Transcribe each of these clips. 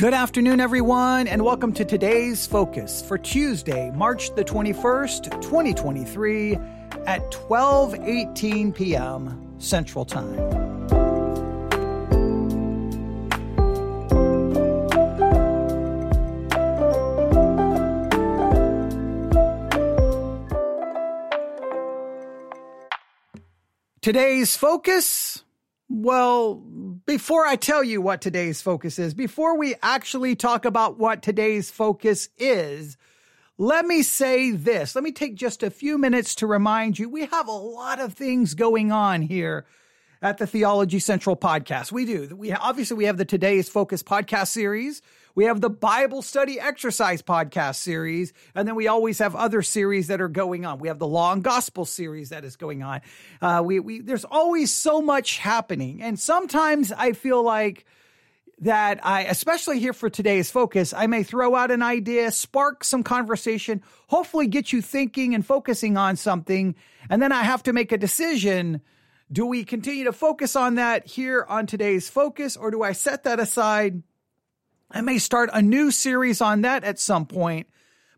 Good afternoon, everyone, and welcome to today's focus for Tuesday, March the 21st, 2023 at 12:18 p.m. Central Time. Today's focus well, before I tell you what today's focus is, before we actually talk about what today's focus is, let me say this. Let me take just a few minutes to remind you we have a lot of things going on here at the Theology Central podcast. We do. We obviously we have the Today's Focus podcast series. We have the Bible Study Exercise podcast series, and then we always have other series that are going on. We have the Law and Gospel series that is going on. Uh, we, we there's always so much happening, and sometimes I feel like that I, especially here for today's focus, I may throw out an idea, spark some conversation, hopefully get you thinking and focusing on something, and then I have to make a decision. Do we continue to focus on that here on today's focus, or do I set that aside I may start a new series on that at some point,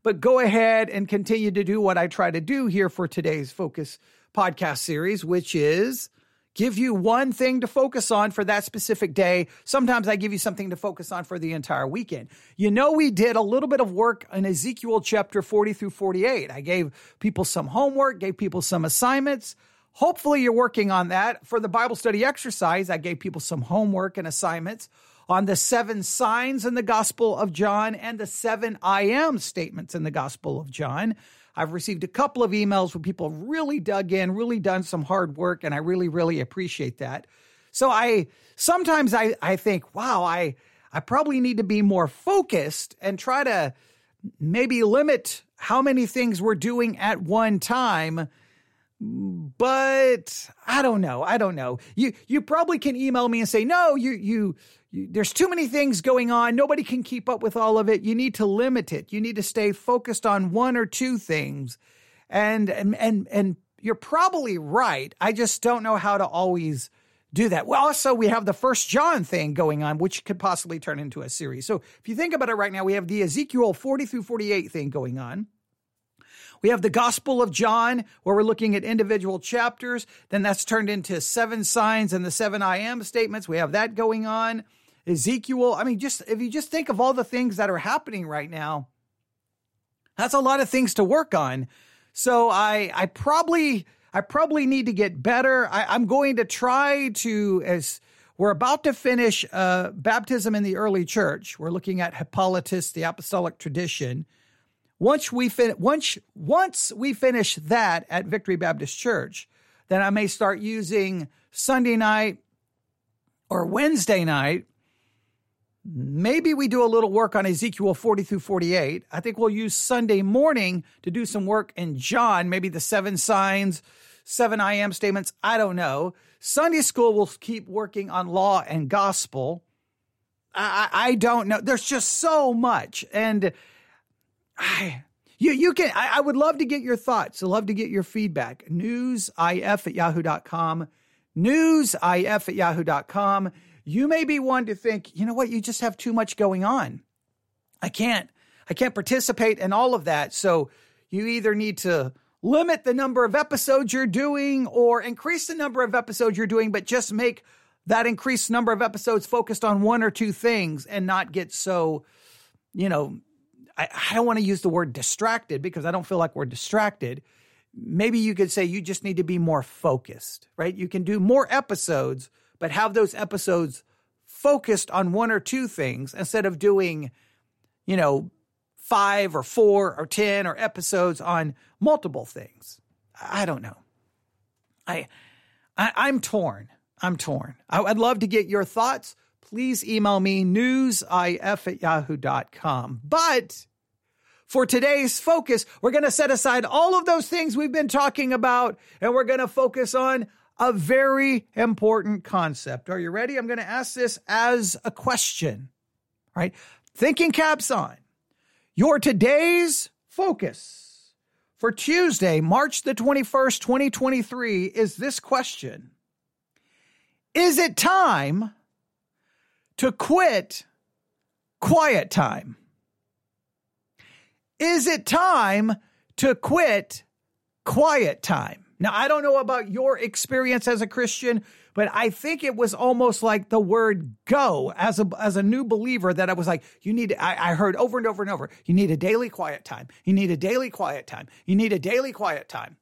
but go ahead and continue to do what I try to do here for today's focus podcast series, which is give you one thing to focus on for that specific day. Sometimes I give you something to focus on for the entire weekend. You know, we did a little bit of work in Ezekiel chapter 40 through 48. I gave people some homework, gave people some assignments. Hopefully, you're working on that. For the Bible study exercise, I gave people some homework and assignments on the seven signs in the Gospel of John and the seven I am statements in the Gospel of John. I've received a couple of emails where people really dug in, really done some hard work, and I really, really appreciate that. So I sometimes I, I think, wow, I I probably need to be more focused and try to maybe limit how many things we're doing at one time. But I don't know. I don't know. You you probably can email me and say, no, you you there's too many things going on. Nobody can keep up with all of it. You need to limit it. You need to stay focused on one or two things. And and and and you're probably right. I just don't know how to always do that. Well, also we have the first John thing going on, which could possibly turn into a series. So if you think about it right now, we have the Ezekiel 40 through 48 thing going on. We have the Gospel of John, where we're looking at individual chapters. Then that's turned into seven signs and the seven I am statements. We have that going on. Ezekiel. I mean, just if you just think of all the things that are happening right now, that's a lot of things to work on. So I I probably I probably need to get better. I, am going to try to as we're about to finish uh, baptism in the early church. We're looking at Hippolytus, the apostolic tradition. Once we fin- once once we finish that at Victory Baptist Church, then I may start using Sunday night or Wednesday night Maybe we do a little work on Ezekiel 40 through 48. I think we'll use Sunday morning to do some work in John, maybe the seven signs, seven I am statements. I don't know. Sunday school will keep working on law and gospel. I, I don't know. There's just so much. And I, you, you can, I, I would love to get your thoughts. I'd love to get your feedback. Newsif at yahoo.com. Newsif at yahoo.com you may be one to think, you know what, you just have too much going on. I can't, I can't participate in all of that. So you either need to limit the number of episodes you're doing or increase the number of episodes you're doing, but just make that increased number of episodes focused on one or two things and not get so, you know, I, I don't want to use the word distracted because I don't feel like we're distracted. Maybe you could say you just need to be more focused, right? You can do more episodes but have those episodes focused on one or two things instead of doing, you know, five or four or 10 or episodes on multiple things. I don't know. I, I am torn. I'm torn. I, would love to get your thoughts. Please email me newsif at yahoo.com. But for today's focus, we're going to set aside all of those things we've been talking about and we're going to focus on a very important concept. Are you ready? I'm going to ask this as a question, right? Thinking caps on. Your today's focus for Tuesday, March the 21st, 2023 is this question. Is it time to quit quiet time? Is it time to quit quiet time? Now, I don't know about your experience as a Christian, but I think it was almost like the word go as a, as a new believer that I was like, you need, I, I heard over and over and over, you need a daily quiet time. You need a daily quiet time. You need a daily quiet time.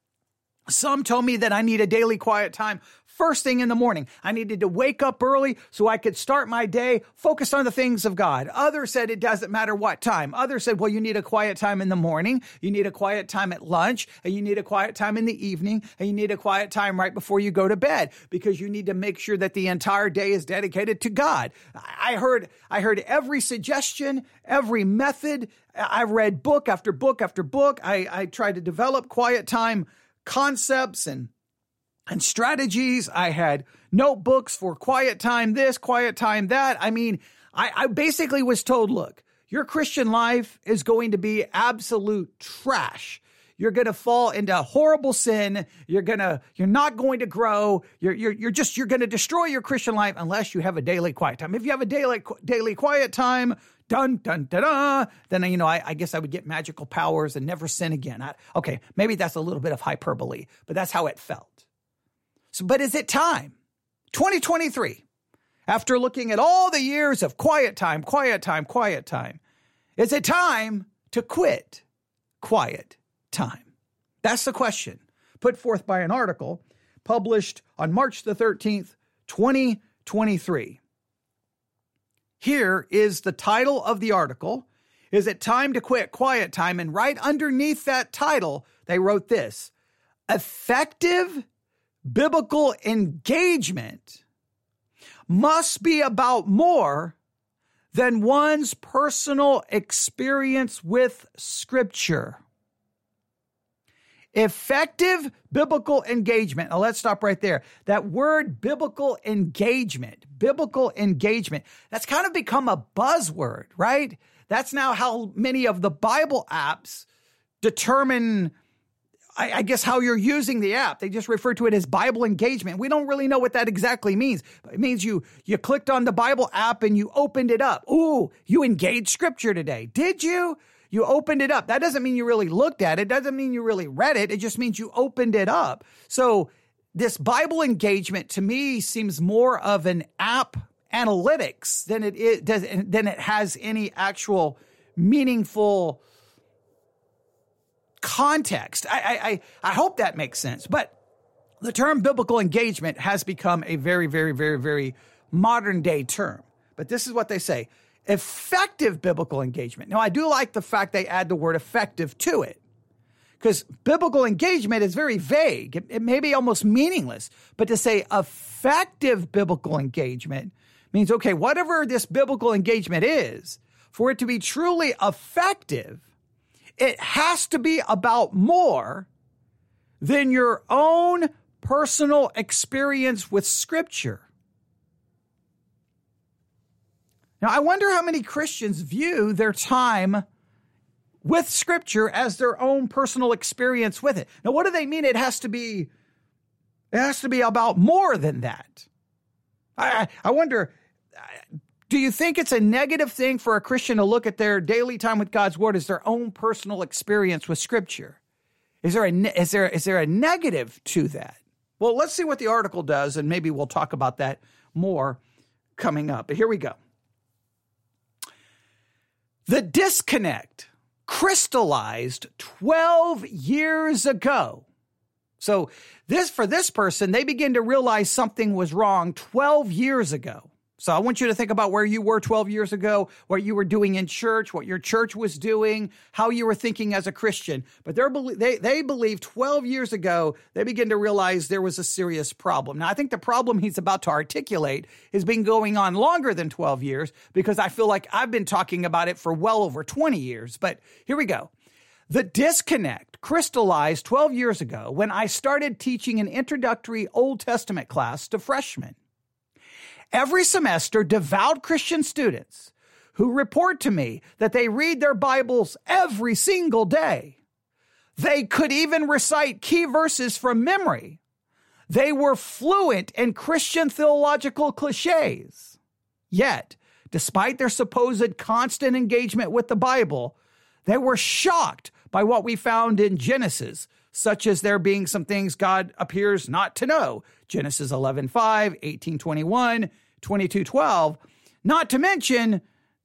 Some told me that I need a daily quiet time first thing in the morning. I needed to wake up early so I could start my day focused on the things of God. Others said it doesn't matter what time. Others said, well, you need a quiet time in the morning. You need a quiet time at lunch and you need a quiet time in the evening and you need a quiet time right before you go to bed because you need to make sure that the entire day is dedicated to God. I heard, I heard every suggestion, every method. I read book after book after book. I, I tried to develop quiet time concepts and and strategies. I had notebooks for quiet time this, quiet time that. I mean, I, I basically was told, look, your Christian life is going to be absolute trash. You're going to fall into horrible sin. You're going to, you're not going to grow. You're, you're, you're just, you're going to destroy your Christian life unless you have a daily quiet time. If you have a daily, daily quiet time, dun, dun, dun, then, you know, I, I guess I would get magical powers and never sin again. I, okay. Maybe that's a little bit of hyperbole, but that's how it felt. But is it time? 2023, after looking at all the years of quiet time, quiet time, quiet time, is it time to quit quiet time? That's the question put forth by an article published on March the 13th, 2023. Here is the title of the article. Is it time to quit quiet time? And right underneath that title, they wrote this effective biblical engagement must be about more than one's personal experience with Scripture. Effective biblical engagement. Now let's stop right there. That word biblical engagement, biblical engagement, that's kind of become a buzzword, right? That's now how many of the Bible apps determine I, I, guess how you're using the app. They just refer to it as Bible engagement. We don't really know what that exactly means. It means you you clicked on the Bible app and you opened it up. Ooh, you engaged scripture today. Did you? You opened it up. That doesn't mean you really looked at it. Doesn't mean you really read it. It just means you opened it up. So this Bible engagement to me seems more of an app analytics than it is, than it has any actual meaningful context. I, I, I hope that makes sense. But the term biblical engagement has become a very, very, very, very modern day term. But this is what they say effective biblical engagement. Now, I do like the fact they add the word effective to it because biblical engagement is very vague. It, it, may be almost meaningless, but to say effective biblical engagement means, okay, whatever this biblical engagement is, for it to be truly effective, it has to be about more than your own personal experience with Scripture. Now, I wonder how many Christians view their time with Scripture as their own personal experience with it. Now, what do they mean? It has to be, it has to be about more than that. I, I wonder, do you think it's a negative thing for a Christian to look at their daily time with God's word as their own personal experience with scripture? Is there a is there is there a negative to that? Well, let's see what the article does and maybe we'll talk about that more coming up. But here we go. The disconnect crystallized 12 years ago. So, this for this person, they begin to realize something was wrong 12 years ago. So I want you to think about where you were 12 years ago, what you were doing in church, what your church was doing, how you were thinking as a Christian. But they, they believe 12 years ago, they begin to realize there was a serious problem. Now, I think the problem he's about to articulate has been going on longer than 12 years because I feel like I've been talking about it for well over 20 years. But here we go. The disconnect crystallized 12 years ago when I started teaching an introductory Old Testament class to freshmen. Every semester, devout Christian students who report to me that they read their Bibles every single day. They could even recite key verses from memory. They were fluent in Christian theological cliches. Yet, despite their supposed constant engagement with the Bible, they were shocked by what we found in Genesis, such as there being some things God appears not to know. Genesis 11 5, 18 21, 22 12, not to mention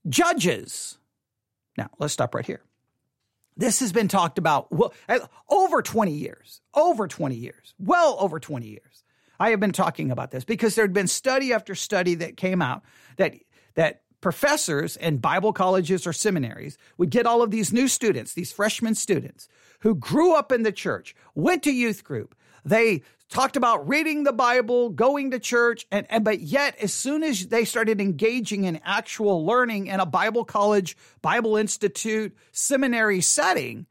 Judges. Now, let's stop right here. This has been talked about well, over 20 years, over 20 years, well over 20 years. I have been talking about this because there had been study after study that came out that that professors in Bible colleges or seminaries would get all of these new students, these freshman students who grew up in the church, went to youth group. They talked about reading the Bible, going to church, and, and but yet as soon as they started engaging in actual learning in a Bible college, Bible institute, seminary setting,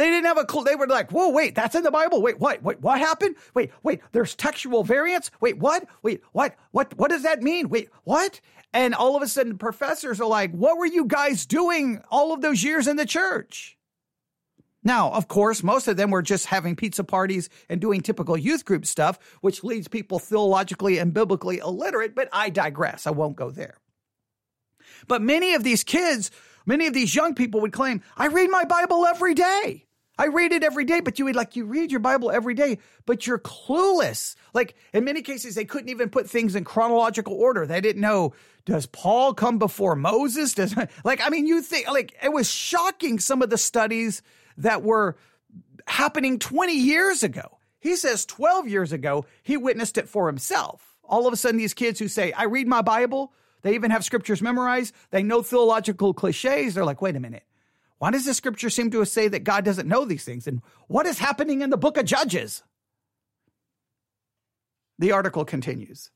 they didn't have a clue. They were like, whoa, wait, that's in the Bible. Wait, what? Wait, what happened? Wait, wait, there's textual variants. Wait, what? Wait, what? What, what does that mean? Wait, what? And all of a sudden, professors are like, what were you guys doing all of those years in the church? Now, of course, most of them were just having pizza parties and doing typical youth group stuff, which leads people theologically and biblically illiterate, but I digress. I won't go there. But many of these kids, many of these young people would claim, I read my Bible every day. I read it every day, but you would like, you read your Bible every day, but you're clueless. Like in many cases, they couldn't even put things in chronological order. They didn't know, does Paul come before Moses? Does, like, I mean, you think, like, it was shocking some of the studies that were happening 20 years ago. He says 12 years ago, he witnessed it for himself. All of a sudden, these kids who say, I read my Bible, they even have scriptures memorized, they know theological cliches. They're like, wait a minute. Why does the scripture seem to say that God doesn't know these things? And what is happening in the book of Judges? The article continues.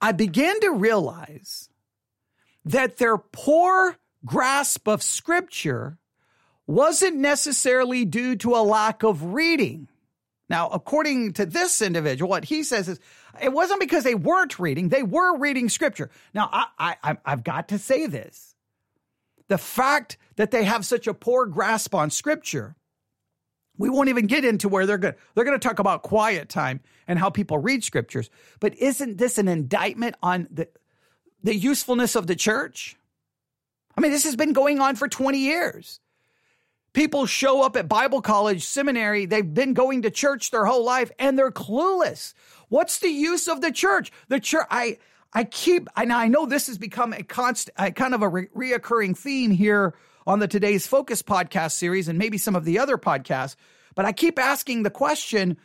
I began to realize that their poor grasp of scripture wasn't necessarily due to a lack of reading. Now, according to this individual, what he says is it wasn't because they weren't reading, they were reading scripture. Now, I, I, I've got to say this the fact that they have such a poor grasp on scripture we won't even get into where they're going they're going to talk about quiet time and how people read scriptures. But isn't this an indictment on the the usefulness of the church? I mean this has been going on for 20 years. People show up at bible college seminary they've been going to church their whole life and they're clueless. What's the use of the church? The church i I keep, and I know this has become a constant, a kind of a re- reoccurring theme here on the Today's Focus podcast series and maybe some of the other podcasts, but I keep asking the question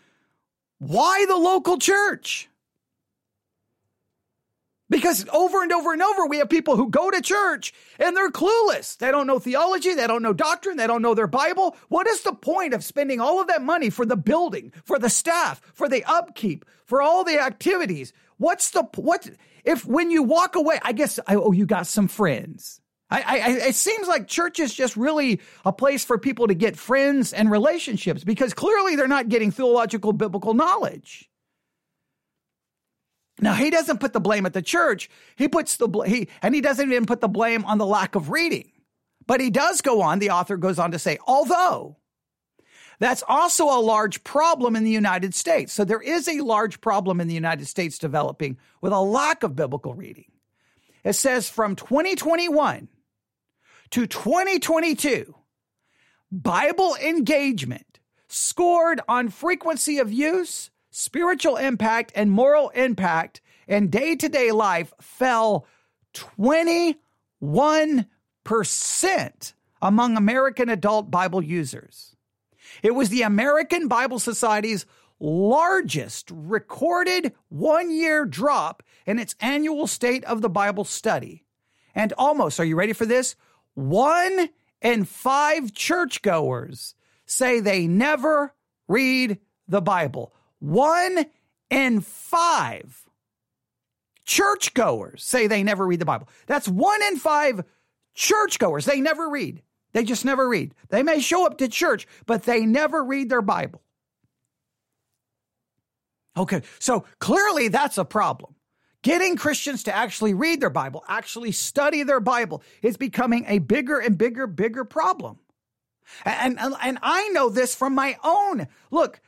why the local church? Because over and over and over, we have people who go to church and they're clueless. They don't know theology. They don't know doctrine. They don't know their Bible. What is the point of spending all of that money for the building, for the staff, for the upkeep, for all the activities? What's the, what, if when you walk away, I guess, oh, you got some friends. I, I, it seems like church is just really a place for people to get friends and relationships because clearly they're not getting theological biblical knowledge. Now he doesn't put the blame at the church. He puts the he and he doesn't even put the blame on the lack of reading. But he does go on. The author goes on to say, although that's also a large problem in the United States. So there is a large problem in the United States developing with a lack of biblical reading. It says from 2021 to 2022, Bible engagement scored on frequency of use, spiritual impact, and moral impact in day to day life fell 21% among American adult Bible users. It was the American Bible Society's largest recorded one year drop in its annual State of the Bible study. And almost, are you ready for this? One in five churchgoers say they never read the Bible. One in five churchgoers say they never read the Bible. That's one in five churchgoers. They never read. They just never read. They may show up to church, but they never read their Bible. Okay, so clearly that's a problem. Getting Christians to actually read their Bible, actually study their Bible, is becoming a bigger and bigger, bigger problem. And, and, and I know this from my own. Look,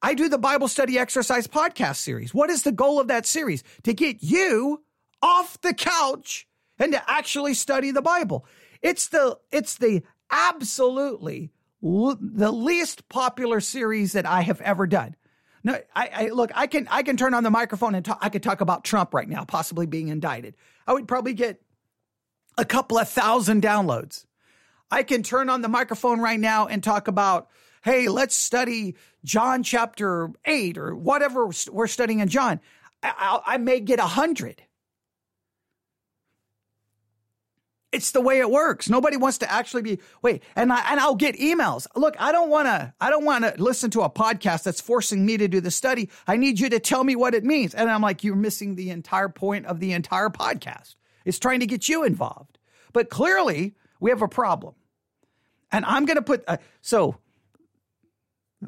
I do the Bible study exercise podcast series. What is the goal of that series? To get you off the couch and to actually study the Bible. It's the it's the absolutely l- the least popular series that I have ever done. No, I, I, look. I can I can turn on the microphone and talk, I could talk about Trump right now, possibly being indicted. I would probably get a couple of thousand downloads. I can turn on the microphone right now and talk about, hey, let's study John chapter eight or whatever we're studying in John. I, I, I may get a hundred. It's the way it works. Nobody wants to actually be wait, and I and I'll get emails. Look, I don't want to I don't want to listen to a podcast that's forcing me to do the study. I need you to tell me what it means. And I'm like, you're missing the entire point of the entire podcast. It's trying to get you involved. But clearly, we have a problem. And I'm going to put uh, so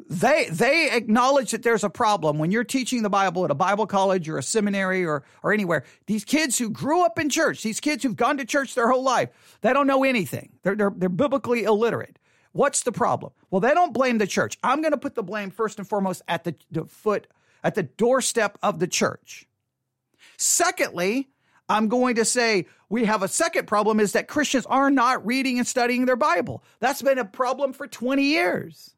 they they acknowledge that there's a problem when you're teaching the Bible at a Bible college or a seminary or or anywhere. These kids who grew up in church, these kids who've gone to church their whole life, they don't know anything. They're they're, they're biblically illiterate. What's the problem? Well, they don't blame the church. I'm going to put the blame first and foremost at the, the foot at the doorstep of the church. Secondly, I'm going to say we have a second problem is that Christians are not reading and studying their Bible. That's been a problem for 20 years.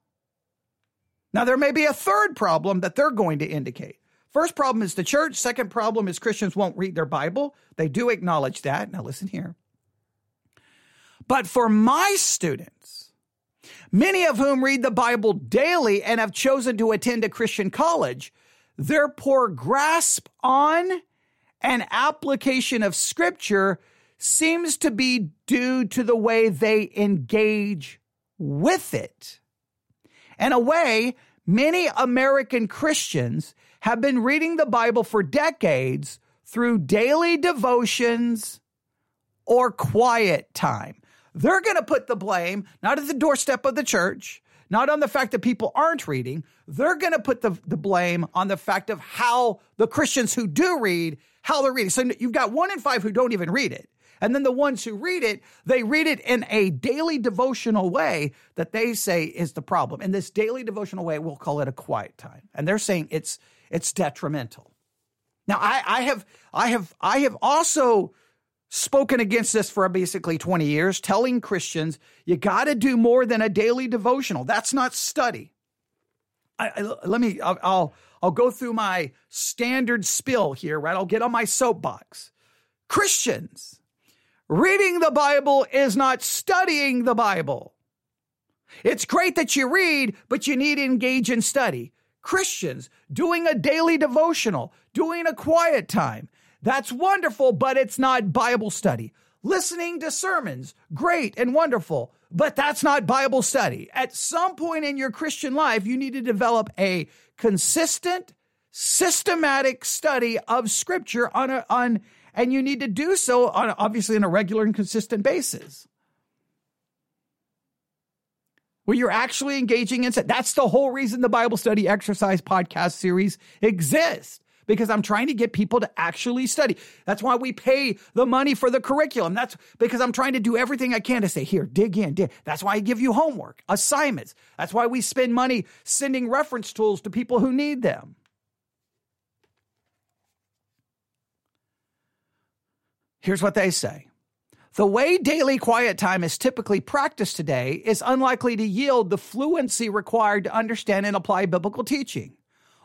Now, there may be a third problem that they're going to indicate. First problem is the church. Second problem is Christians won't read their Bible. They do acknowledge that. Now, listen here. But for my students, many of whom read the Bible daily and have chosen to attend a Christian college, their poor grasp on and application of Scripture seems to be due to the way they engage with it. In a way, many American Christians have been reading the Bible for decades through daily devotions or quiet time. They're going to put the blame not at the doorstep of the church, not on the fact that people aren't reading. They're going to put the, the blame on the fact of how the Christians who do read, how they're reading. So you've got one in five who don't even read it. And then the ones who read it, they read it in a daily devotional way that they say is the problem. And this daily devotional way, we'll call it a quiet time. And they're saying it's it's detrimental. Now, I, I have I have I have also spoken against this for basically 20 years, telling Christians you got to do more than a daily devotional. That's not study. I, I, let me I'll, I'll I'll go through my standard spill here, right? I'll get on my soapbox. Christians Reading the Bible is not studying the Bible. It's great that you read, but you need to engage in study. Christians doing a daily devotional, doing a quiet time. That's wonderful, but it's not Bible study. Listening to sermons, great and wonderful, but that's not Bible study. At some point in your Christian life, you need to develop a consistent, systematic study of scripture on a, on and you need to do so on obviously on a regular and consistent basis. Where you're actually engaging in that's the whole reason the Bible study exercise podcast series exists because I'm trying to get people to actually study. That's why we pay the money for the curriculum. That's because I'm trying to do everything I can to say, here, dig in, dig. That's why I give you homework, assignments. That's why we spend money sending reference tools to people who need them. Here's what they say. The way daily quiet time is typically practiced today is unlikely to yield the fluency required to understand and apply biblical teaching.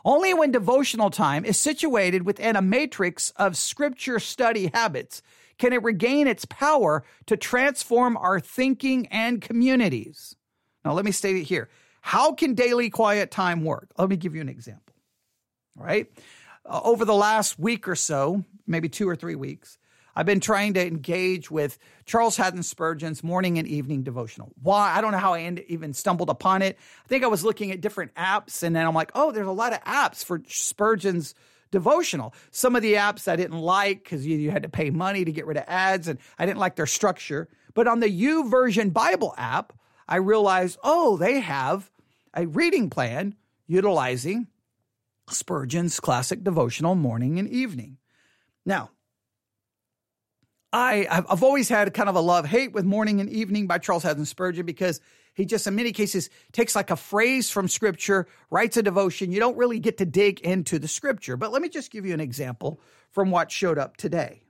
Only when devotional time is situated within a matrix of scripture study habits can it regain its power to transform our thinking and communities. Now, let me state it here. How can daily quiet time work? Let me give you an example. All right. Uh, over the last week or so, maybe two or three weeks, I've been trying to engage with Charles Haddon Spurgeon's morning and evening devotional. Why? I don't know how I even stumbled upon it. I think I was looking at different apps and then I'm like, oh, there's a lot of apps for Spurgeon's devotional. Some of the apps I didn't like because you, you, had to pay money to get rid of ads and I didn't like their structure. But on the YouVersion Bible app, I realized, oh, they have a reading plan utilizing Spurgeon's classic devotional morning and evening. Now, I, I've always had kind of a love hate with Morning and Evening by Charles Haddon Spurgeon because he just, in many cases, takes like a phrase from scripture, writes a devotion. You don't really get to dig into the scripture. But let me just give you an example from what showed up today.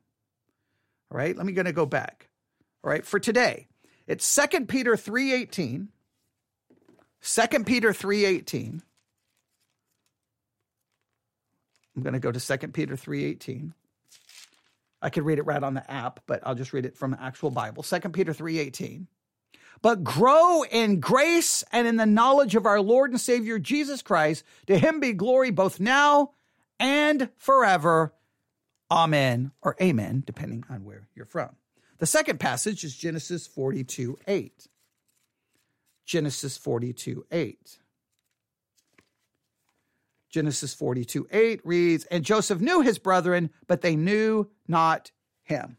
All right, let me going to go back. All right, for today, it's Second Peter 3:18. 2 Peter 3:18. I'm going to go to 2 Peter 3:18. I could read it right on the app, but I'll just read it from the actual Bible. 2 Peter 3:18. But grow in grace and in the knowledge of our Lord and Savior Jesus Christ. To him be glory both now and forever. Amen or amen, depending on where you're from. The second passage is Genesis 42 8. Genesis 42 8. Genesis 42 8 reads, And Joseph knew his brethren, but they knew not him.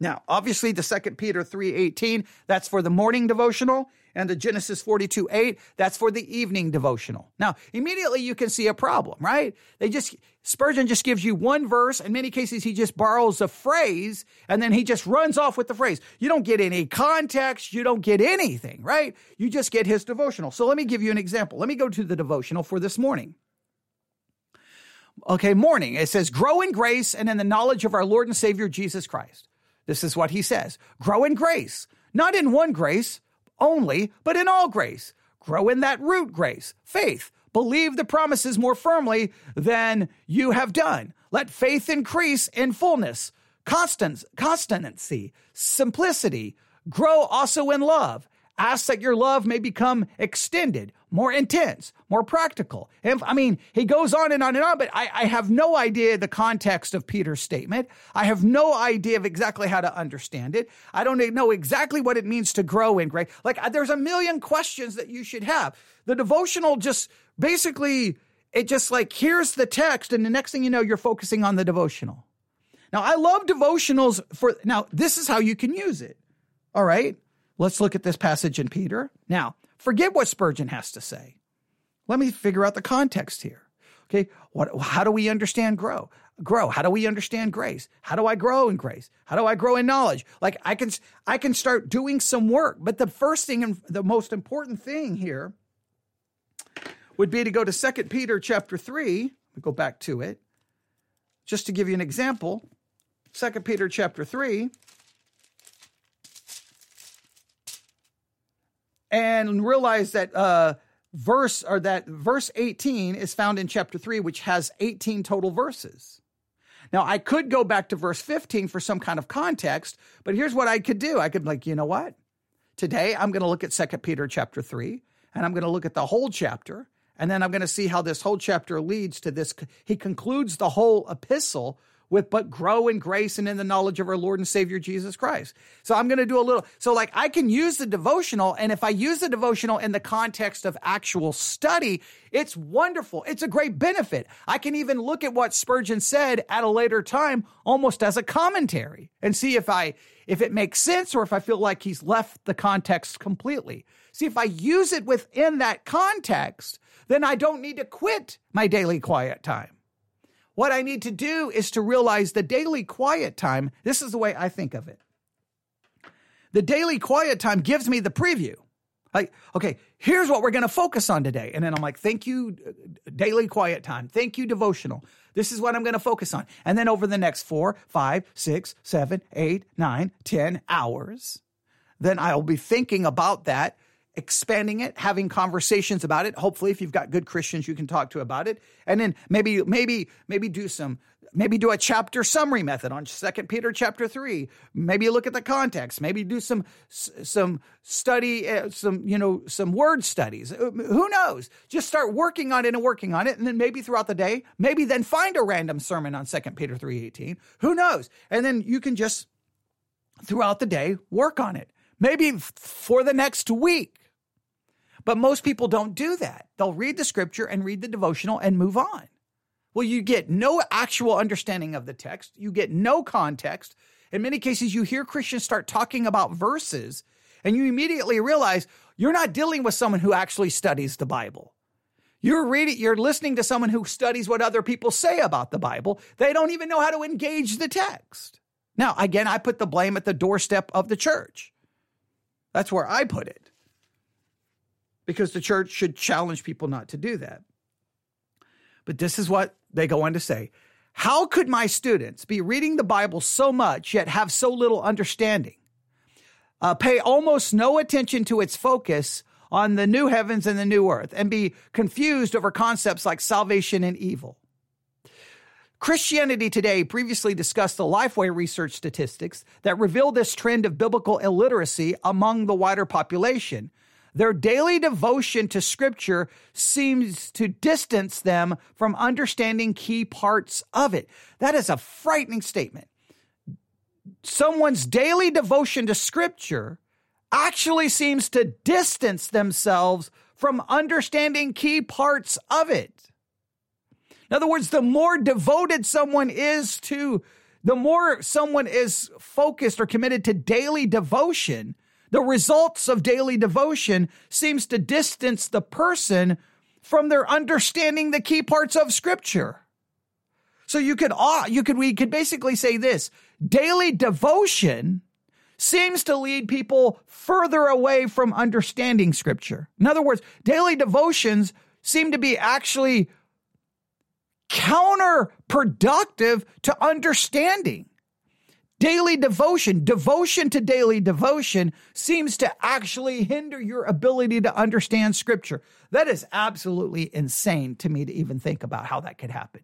Now, obviously, the second Peter 3 18, that's for the morning devotional, and the Genesis 42 8, that's for the evening devotional. Now, immediately you can see a problem, right? They just, Spurgeon just gives you one verse. In many cases, he just borrows a phrase and then he just runs off with the phrase. You don't get any context. You don't get anything, right? You just get his devotional. So let me give you an example. Let me go to the devotional for this morning. Okay, morning. It says, grow in grace and in the knowledge of our Lord and Savior Jesus Christ. This is what he says grow in grace, not in one grace only, but in all grace. Grow in that root grace, faith. Believe the promises more firmly than you have done. Let faith increase in fullness, constancy, simplicity. Grow also in love Ask that your love may become extended, more intense, more practical. And, I mean, he goes on and on and on, but I, I have no idea the context of Peter's statement. I have no idea of exactly how to understand it. I don't know exactly what it means to grow in grace. Like, there's a million questions that you should have. The devotional just basically, it just like, here's the text, and the next thing you know, you're focusing on the devotional. Now, I love devotionals for, now, this is how you can use it. All right. Let's look at this passage in Peter. Now, forget what Spurgeon has to say. Let me figure out the context here. Okay, what how do we understand grow? Grow. How do we understand grace? How do I grow in grace? How do I grow in knowledge? Like I can I can start doing some work, but the first thing and the most important thing here would be to go to Second Peter chapter 3. We go back to it. Just to give you an example, Second Peter chapter 3 and realize that uh, verse or that verse 18 is found in chapter 3 which has 18 total verses. Now i could go back to verse 15 for some kind of context but here's what i could do. I could like you know what? Today i'm going to look at 2 peter chapter 3 and i'm going to look at the whole chapter and then i'm going to see how this whole chapter leads to this he concludes the whole epistle with but grow in grace and in the knowledge of our Lord and Savior Jesus Christ. So I'm going to do a little, so like I can use the devotional. And if I use the devotional in the context of actual study, it's wonderful. It's a great benefit. I can even look at what Spurgeon said at a later time almost as a commentary and see if I, if it makes sense or if I feel like he's left the context completely. See, if I use it within that context, then I don't need to quit my daily quiet time. What I need to do is to realize the daily quiet time. This is the way I think of it. The daily quiet time gives me the preview. Like, okay, here's what we're going to focus on today. And then I'm like, thank you, uh, daily quiet time. Thank you, devotional. This is what I'm going to focus on. And then over the next four, five, six, seven, eight, nine, ten hours, then I'll be thinking about that expanding it, having conversations about it. Hopefully, if you've got good Christians you can talk to about it, and then maybe maybe maybe do some maybe do a chapter summary method on Second Peter chapter three. Maybe look at the context. Maybe do some some study, uh, some you know some word studies. Uh, who knows? Just start working on it and working on it, and then maybe throughout the day, maybe then find a random sermon on Second Peter three eighteen. Who knows? And then you can just throughout the day work on it. Maybe for the next week but most people don't do that. They'll read the scripture and read the devotional and move on. Well, you get no actual understanding of the text, you get no context. In many cases, you hear Christians start talking about verses, and you immediately realize you're not dealing with someone who actually studies the Bible. You're reading, you're listening to someone who studies what other people say about the Bible. They don't even know how to engage the text. Now, again, I put the blame at the doorstep of the church. That's where I put it because the church should challenge people not to do that. But this is what they go on to say How could my students be reading the Bible so much yet have so little understanding? Uh, pay almost no attention to its focus on the new heavens and the new earth and be confused over concepts like salvation and evil. Christianity Today previously discussed the Lifeway research statistics that reveal this trend of biblical illiteracy among the wider population. Their daily devotion to scripture seems to distance them from understanding key parts of it. That is a frightening statement. Someone's daily devotion to scripture actually seems to distance themselves from understanding key parts of it. In other words, the more devoted someone is to, the more someone is focused or committed to daily devotion, the results of daily devotion seems to distance the person from their understanding the key parts of scripture. So you could, uh, you could, we could basically say this daily devotion seems to lead people further away from understanding scripture. In other words, daily devotions seem to be actually counterproductive to understanding. Daily devotion, devotion to daily devotion seems to actually hinder your ability to understand scripture. That is absolutely insane to me to even think about how that could happen.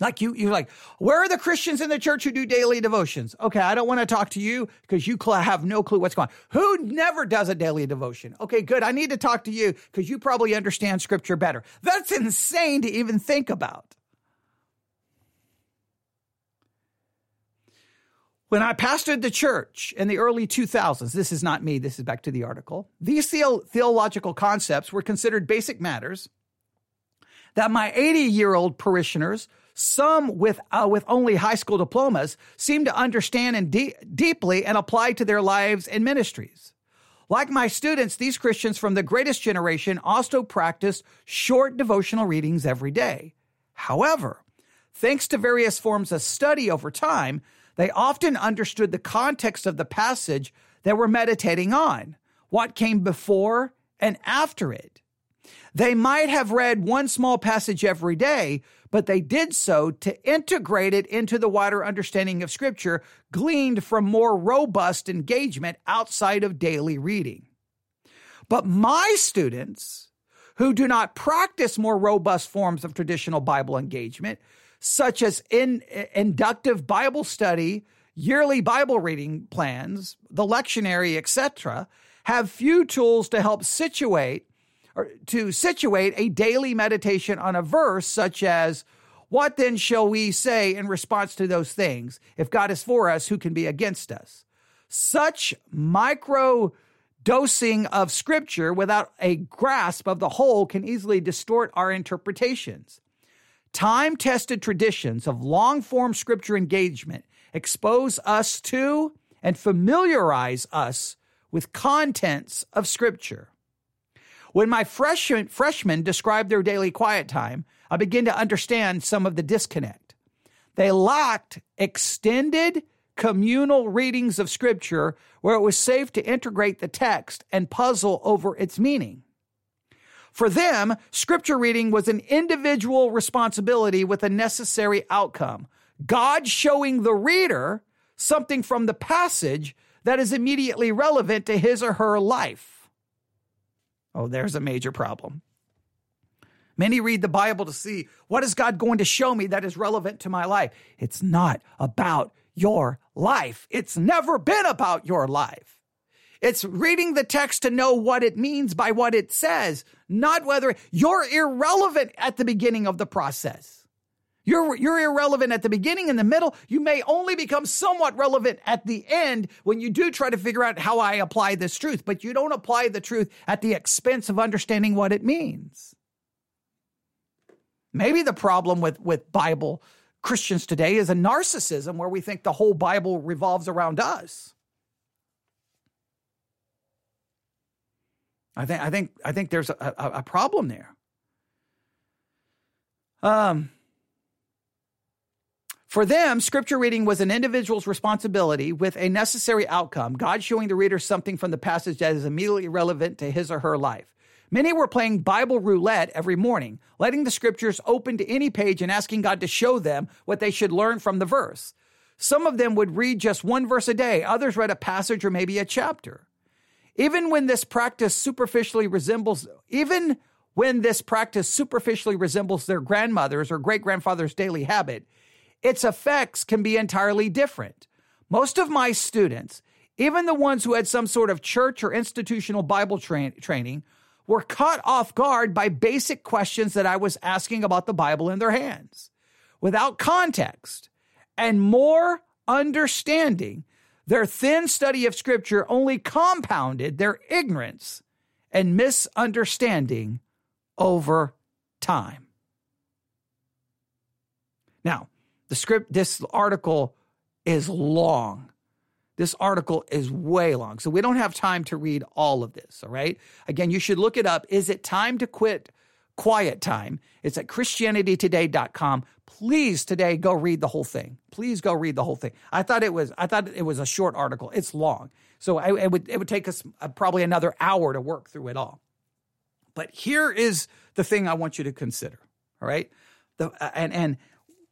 Like you, you're like, where are the Christians in the church who do daily devotions? Okay, I don't want to talk to you because you have no clue what's going on. Who never does a daily devotion? Okay, good. I need to talk to you because you probably understand scripture better. That's insane to even think about. When I pastored the church in the early 2000s, this is not me, this is back to the article, these theological concepts were considered basic matters that my 80 year old parishioners some with, uh, with only high school diplomas seemed to understand and de- deeply and apply to their lives and ministries. Like my students, these Christians from the greatest generation also practiced short devotional readings every day. However, thanks to various forms of study over time, they often understood the context of the passage they were meditating on, what came before and after it. They might have read one small passage every day, but they did so to integrate it into the wider understanding of Scripture gleaned from more robust engagement outside of daily reading. But my students, who do not practice more robust forms of traditional Bible engagement, such as in, inductive Bible study, yearly Bible reading plans, the lectionary, etc., have few tools to help situate or to situate a daily meditation on a verse such as, What then shall we say in response to those things? If God is for us, who can be against us? Such micro dosing of scripture without a grasp of the whole can easily distort our interpretations. Time tested traditions of long form scripture engagement expose us to and familiarize us with contents of scripture. When my freshmen, freshmen described their daily quiet time, I begin to understand some of the disconnect. They lacked extended communal readings of scripture where it was safe to integrate the text and puzzle over its meaning. For them, scripture reading was an individual responsibility with a necessary outcome. God showing the reader something from the passage that is immediately relevant to his or her life. Oh, there's a major problem. Many read the Bible to see what is God going to show me that is relevant to my life. It's not about your life. It's never been about your life. It's reading the text to know what it means by what it says, not whether you're irrelevant at the beginning of the process. You're, you're irrelevant at the beginning, in the middle. You may only become somewhat relevant at the end when you do try to figure out how I apply this truth, but you don't apply the truth at the expense of understanding what it means. Maybe the problem with, with Bible Christians today is a narcissism where we think the whole Bible revolves around us. I think I think I think there's a, a, a problem there. Um, for them, scripture reading was an individual's responsibility with a necessary outcome, God showing the reader something from the passage that is immediately relevant to his or her life. Many were playing Bible roulette every morning, letting the scriptures open to any page and asking God to show them what they should learn from the verse. Some of them would read just one verse a day, others read a passage or maybe a chapter. Even when this practice superficially resembles, even when this practice superficially resembles their grandmother's or great grandfather's daily habit, its effects can be entirely different. Most of my students, even the ones who had some sort of church or institutional Bible tra- training, were caught off guard by basic questions that I was asking about the Bible in their hands. Without context and more understanding, their thin study of Scripture only compounded their ignorance and misunderstanding over time. Now, the script, this article is long. This article is way long. So we don't have time to read all of this. All right. Again, you should look it up. Is it time to quit quiet time? It's at christianitytoday.com. Please today go read the whole thing. Please go read the whole thing. I thought it was, I thought it was a short article. It's long. So I, it would, it would take us uh, probably another hour to work through it all. But here is the thing I want you to consider. All right. The, uh, and, and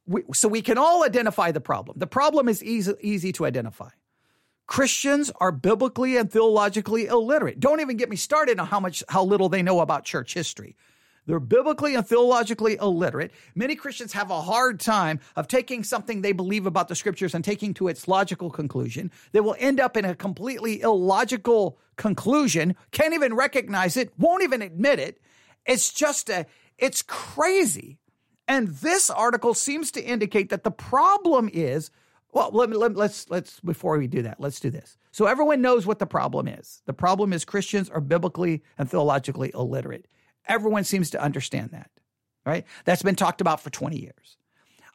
we, so we can all identify the problem. The problem is easy, easy to identify. Christians are biblically and theologically illiterate. Don't even get me started on how much, how little they know about church history. They're biblically and theologically illiterate. Many Christians have a hard time of taking something they believe about the scriptures and taking to its logical conclusion. They will end up in a completely illogical conclusion, can't even recognize it, won't even admit it. It's just a, it's crazy. And this article seems to indicate that the problem is well, let me, let, let's let's before we do that, let's do this. So everyone knows what the problem is. The problem is Christians are biblically and theologically illiterate. Everyone seems to understand that, right? That's been talked about for 20 years.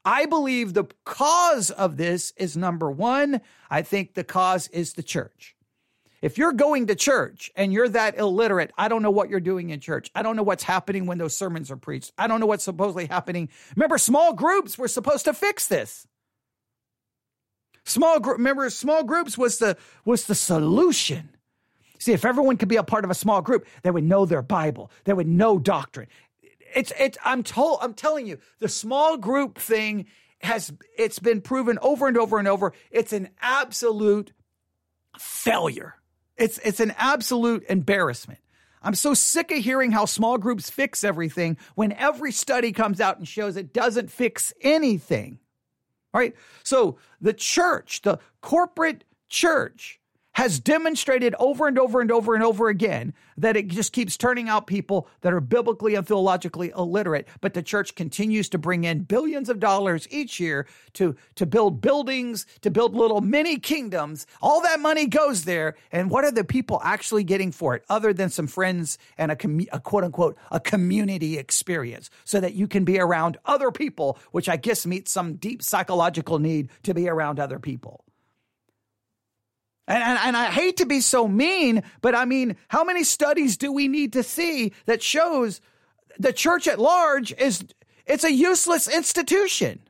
I believe the cause of this is number one. I think the cause is the church. If you're going to church and you're that illiterate, I don't know what you're doing in church. I don't know what's happening when those sermons are preached. I don't know what's supposedly happening. Remember, small groups were supposed to fix this. Small group, remember, small groups was the was the solution. See, if everyone could be a part of a small group, they would know their Bible, they would know doctrine. It's it's I'm told I'm telling you, the small group thing has it's been proven over and over and over. It's an absolute failure. It's it's an absolute embarrassment. I'm so sick of hearing how small groups fix everything when every study comes out and shows it doesn't fix anything. All right. So the church, the corporate church, has demonstrated over and over and over and over again that it just keeps turning out people that are biblically and theologically illiterate, but the church continues to bring in billions of dollars each year to, to build buildings, to build little mini kingdoms. All that money goes there. And what are the people actually getting for it other than some friends and a, a quote unquote, a community experience so that you can be around other people, which I guess meets some deep psychological need to be around other people. And, and, and, I hate to be so mean, but I mean, how many studies do we need to see that shows the church at large is it's a useless institution?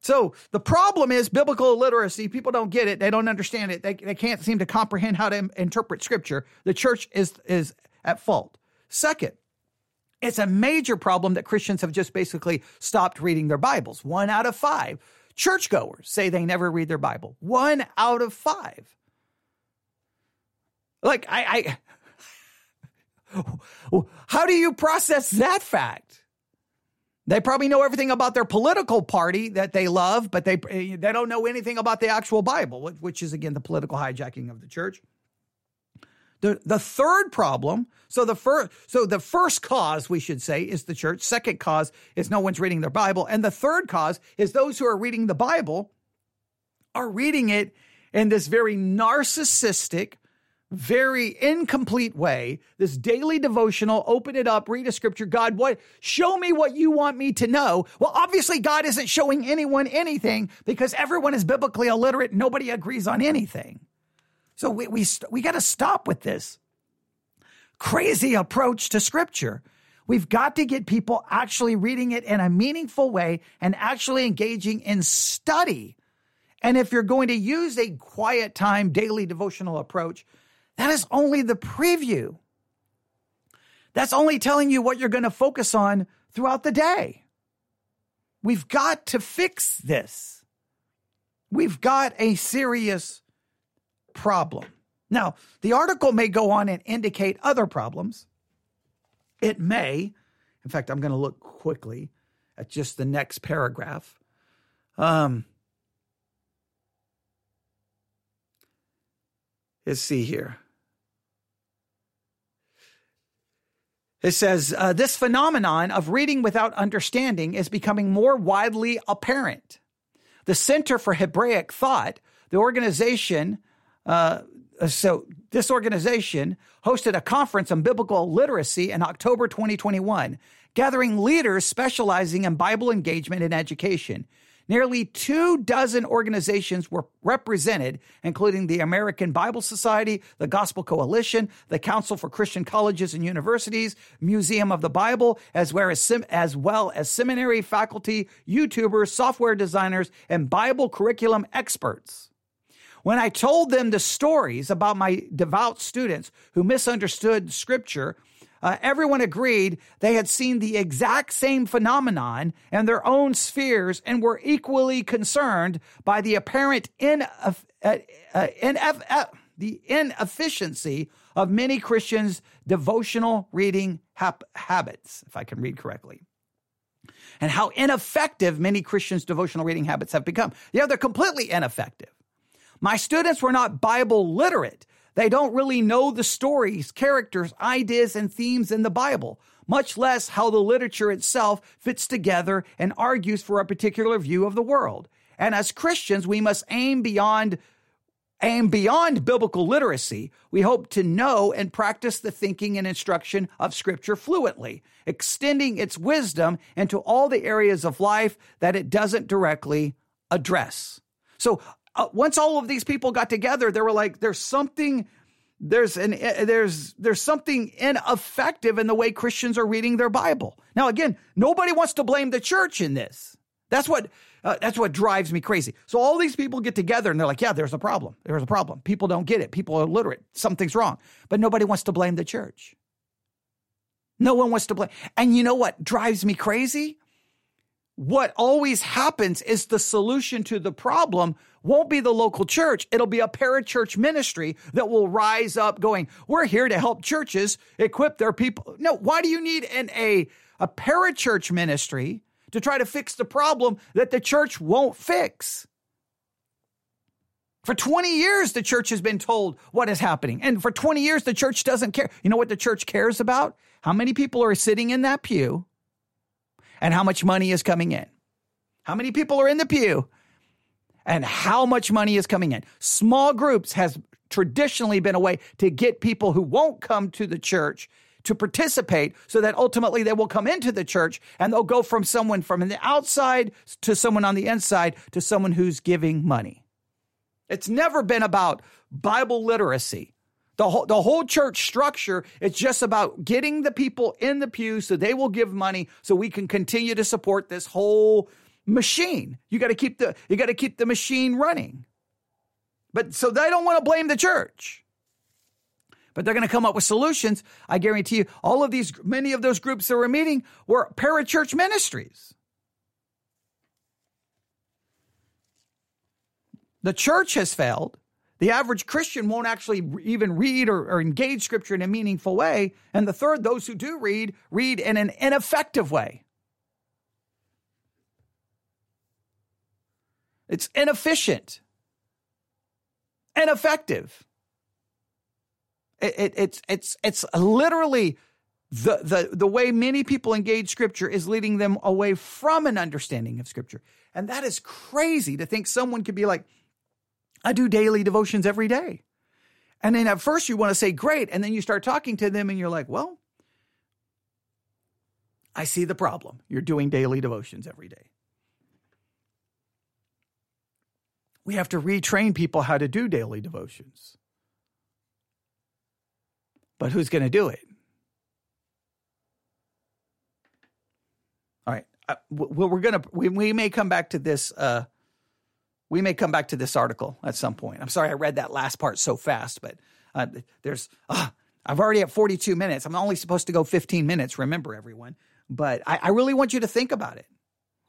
So the problem is biblical illiteracy. People don't get it. They don't understand it. They, they can't seem to comprehend how to interpret scripture. The church is, is at fault. Second, it's a major problem that Christians have just basically stopped reading their Bibles. One out of five Churchgoers say they never read their Bible. One out of five. Like, I, I how do you process that fact? They probably know everything about their political party that they love, but they eh, they don't know anything about the actual Bible, which is again the political hijacking of the church. The the third problem, so the first so the first cause we should say is the church. Second cause is no one's reading their Bible, and the third cause is those who are reading the Bible are reading it in this very narcissistic, very incomplete way. This daily devotional, open it up, read a scripture. God, what show me what you want me to know? Well, obviously God isn't showing anyone anything because everyone is biblically illiterate. Nobody agrees on anything. So we, we, we got to stop with this crazy approach to scripture. We've got to get people actually reading it in a meaningful way and actually engaging in study. And if you're going to use a quiet time daily devotional approach, That is only the preview. That's only telling you what you're going to focus on throughout the day. We've got to fix this. We've got a serious problem. Now, the article may go on and indicate other problems. It may. In fact, I'm going to look quickly at just the next paragraph. Um, let's see here. It says uh, this phenomenon of reading without understanding is becoming more widely apparent. The Center for Hebraic Thought, the organization, uh, so this organization hosted a conference on biblical literacy in October 2021, gathering leaders specializing in Bible engagement and education. Nearly two dozen organizations were represented, including the American Bible Society, the Gospel Coalition, the Council for Christian Colleges and Universities, Museum of the Bible, as well as, as, well as seminary faculty, YouTubers, software designers, and Bible curriculum experts. When I told them the stories about my devout students who misunderstood scripture uh, everyone agreed they had seen the exact same phenomenon in their own spheres and were equally concerned by the apparent in, uh, uh, uh, the inefficiency of many Christians' devotional reading hap- habits, if I can read correctly and how ineffective many Christians' devotional reading habits have become. Yeah, they're completely ineffective. My students were not Bible literate. They don't really know the stories, characters, ideas, and themes in the Bible, much less how the literature itself fits together and argues for a particular view of the world. And as Christians, we must aim beyond aim beyond biblical literacy. We hope to know and practice the thinking and instruction of scripture fluently, extending its wisdom into all the areas of life that it doesn't directly address. So uh, once all of these people got together, they were like, there's something there's an eh, there's there's something ineffective in the way Christians are reading their Bible. Now again, nobody wants to blame the church in this. That's what uh, that's what drives me crazy. So all these people get together and they're like, "Yeah, there's a problem. There's a problem. People don't get it. People are illiterate. Something's wrong." But nobody wants to blame the church. No one wants to blame. And you know what drives me crazy? what always happens is the solution to the problem won't be the local church. It'll be a parachurch ministry that will rise up going, we're here to help churches equip their people. No, why do you need an, a, a parachurch ministry to try to fix the problem that the church won't fix? For 20 years, the church has been told what is happening. And for 20 years, the church doesn't care. You know what the church cares about? How many people are sitting in that pew? and how much money is coming in. How many people are in the pew and how much money is coming in. Small groups has traditionally been a way to get people who won't come to the church to participate so that ultimately they will come into the church and they'll go from someone from the outside to someone on the inside to someone who's giving money. It's never been about Bible literacy. The whole, the whole church structure it's just about getting the people in the pew so they will give money so we can continue to support this whole machine. You got to keep the you got to keep the machine running. But so they don't want to blame the church. But they're going to come up with solutions. I guarantee you all of these many of those groups that were meeting were parachurch ministries. The church has failed. The average Christian won't actually even read or, or, engage scripture in a meaningful way. And the third, those who do read, read in an ineffective way. It's inefficient, ineffective. It, it, it's, it's, it's literally the, the, the way many people engage scripture is leading them away from an understanding of scripture. And that is crazy to think someone could be like, I do daily devotions every day. And then at first you want to say, great. And then you start talking to them and you're like, well, I see the problem. You're doing daily devotions every day. We have to retrain people how to do daily devotions. But who's going to do it? All right. Uh, we're going to, we, we may come back to this uh, we may come back to this article at some point. I'm sorry I read that last part so fast, but Uh, there's, uh, I've already at 42 minutes. I'm only supposed to go 15 minutes. Remember, everyone. But I, I really want you to think about it.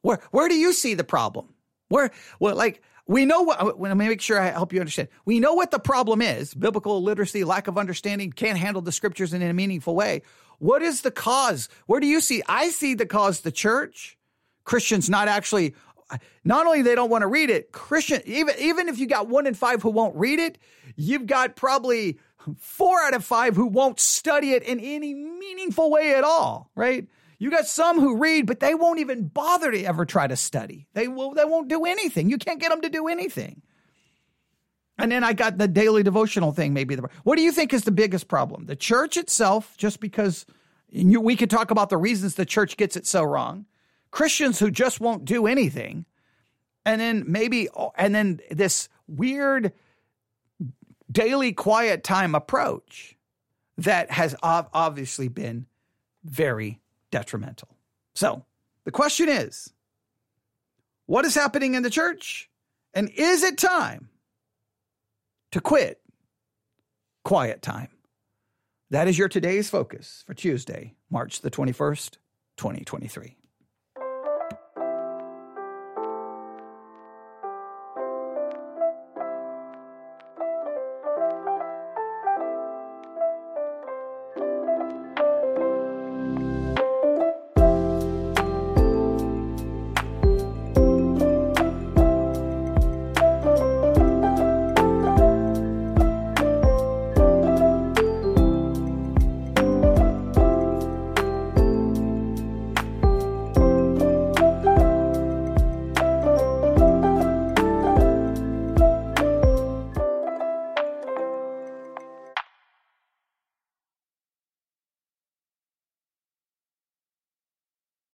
Where where do you see the problem? Where well, like we know what. Let me make sure I help you understand. We know what the problem is: biblical illiteracy, lack of understanding, can't handle the scriptures in a meaningful way. What is the cause? Where do you see? I see the cause: the church, Christians not actually. Not only they don't want to read it, Christian even even if you got one in five who won't read it, you've got probably four out of five who won't study it in any meaningful way at all, right? You got some who read, but they won't even bother to ever try to study. They will they won't do anything. You can't get them to do anything. And then I got the daily devotional thing maybe the What do you think is the biggest problem? The church itself just because you, we could talk about the reasons the church gets it so wrong. Christians who just won't do anything. And then maybe and then this weird daily quiet time approach that has obviously been very detrimental. So the question is what is happening in the church? And is it time to quit quiet time? That is your today's focus for Tuesday, March the 21st, 2023.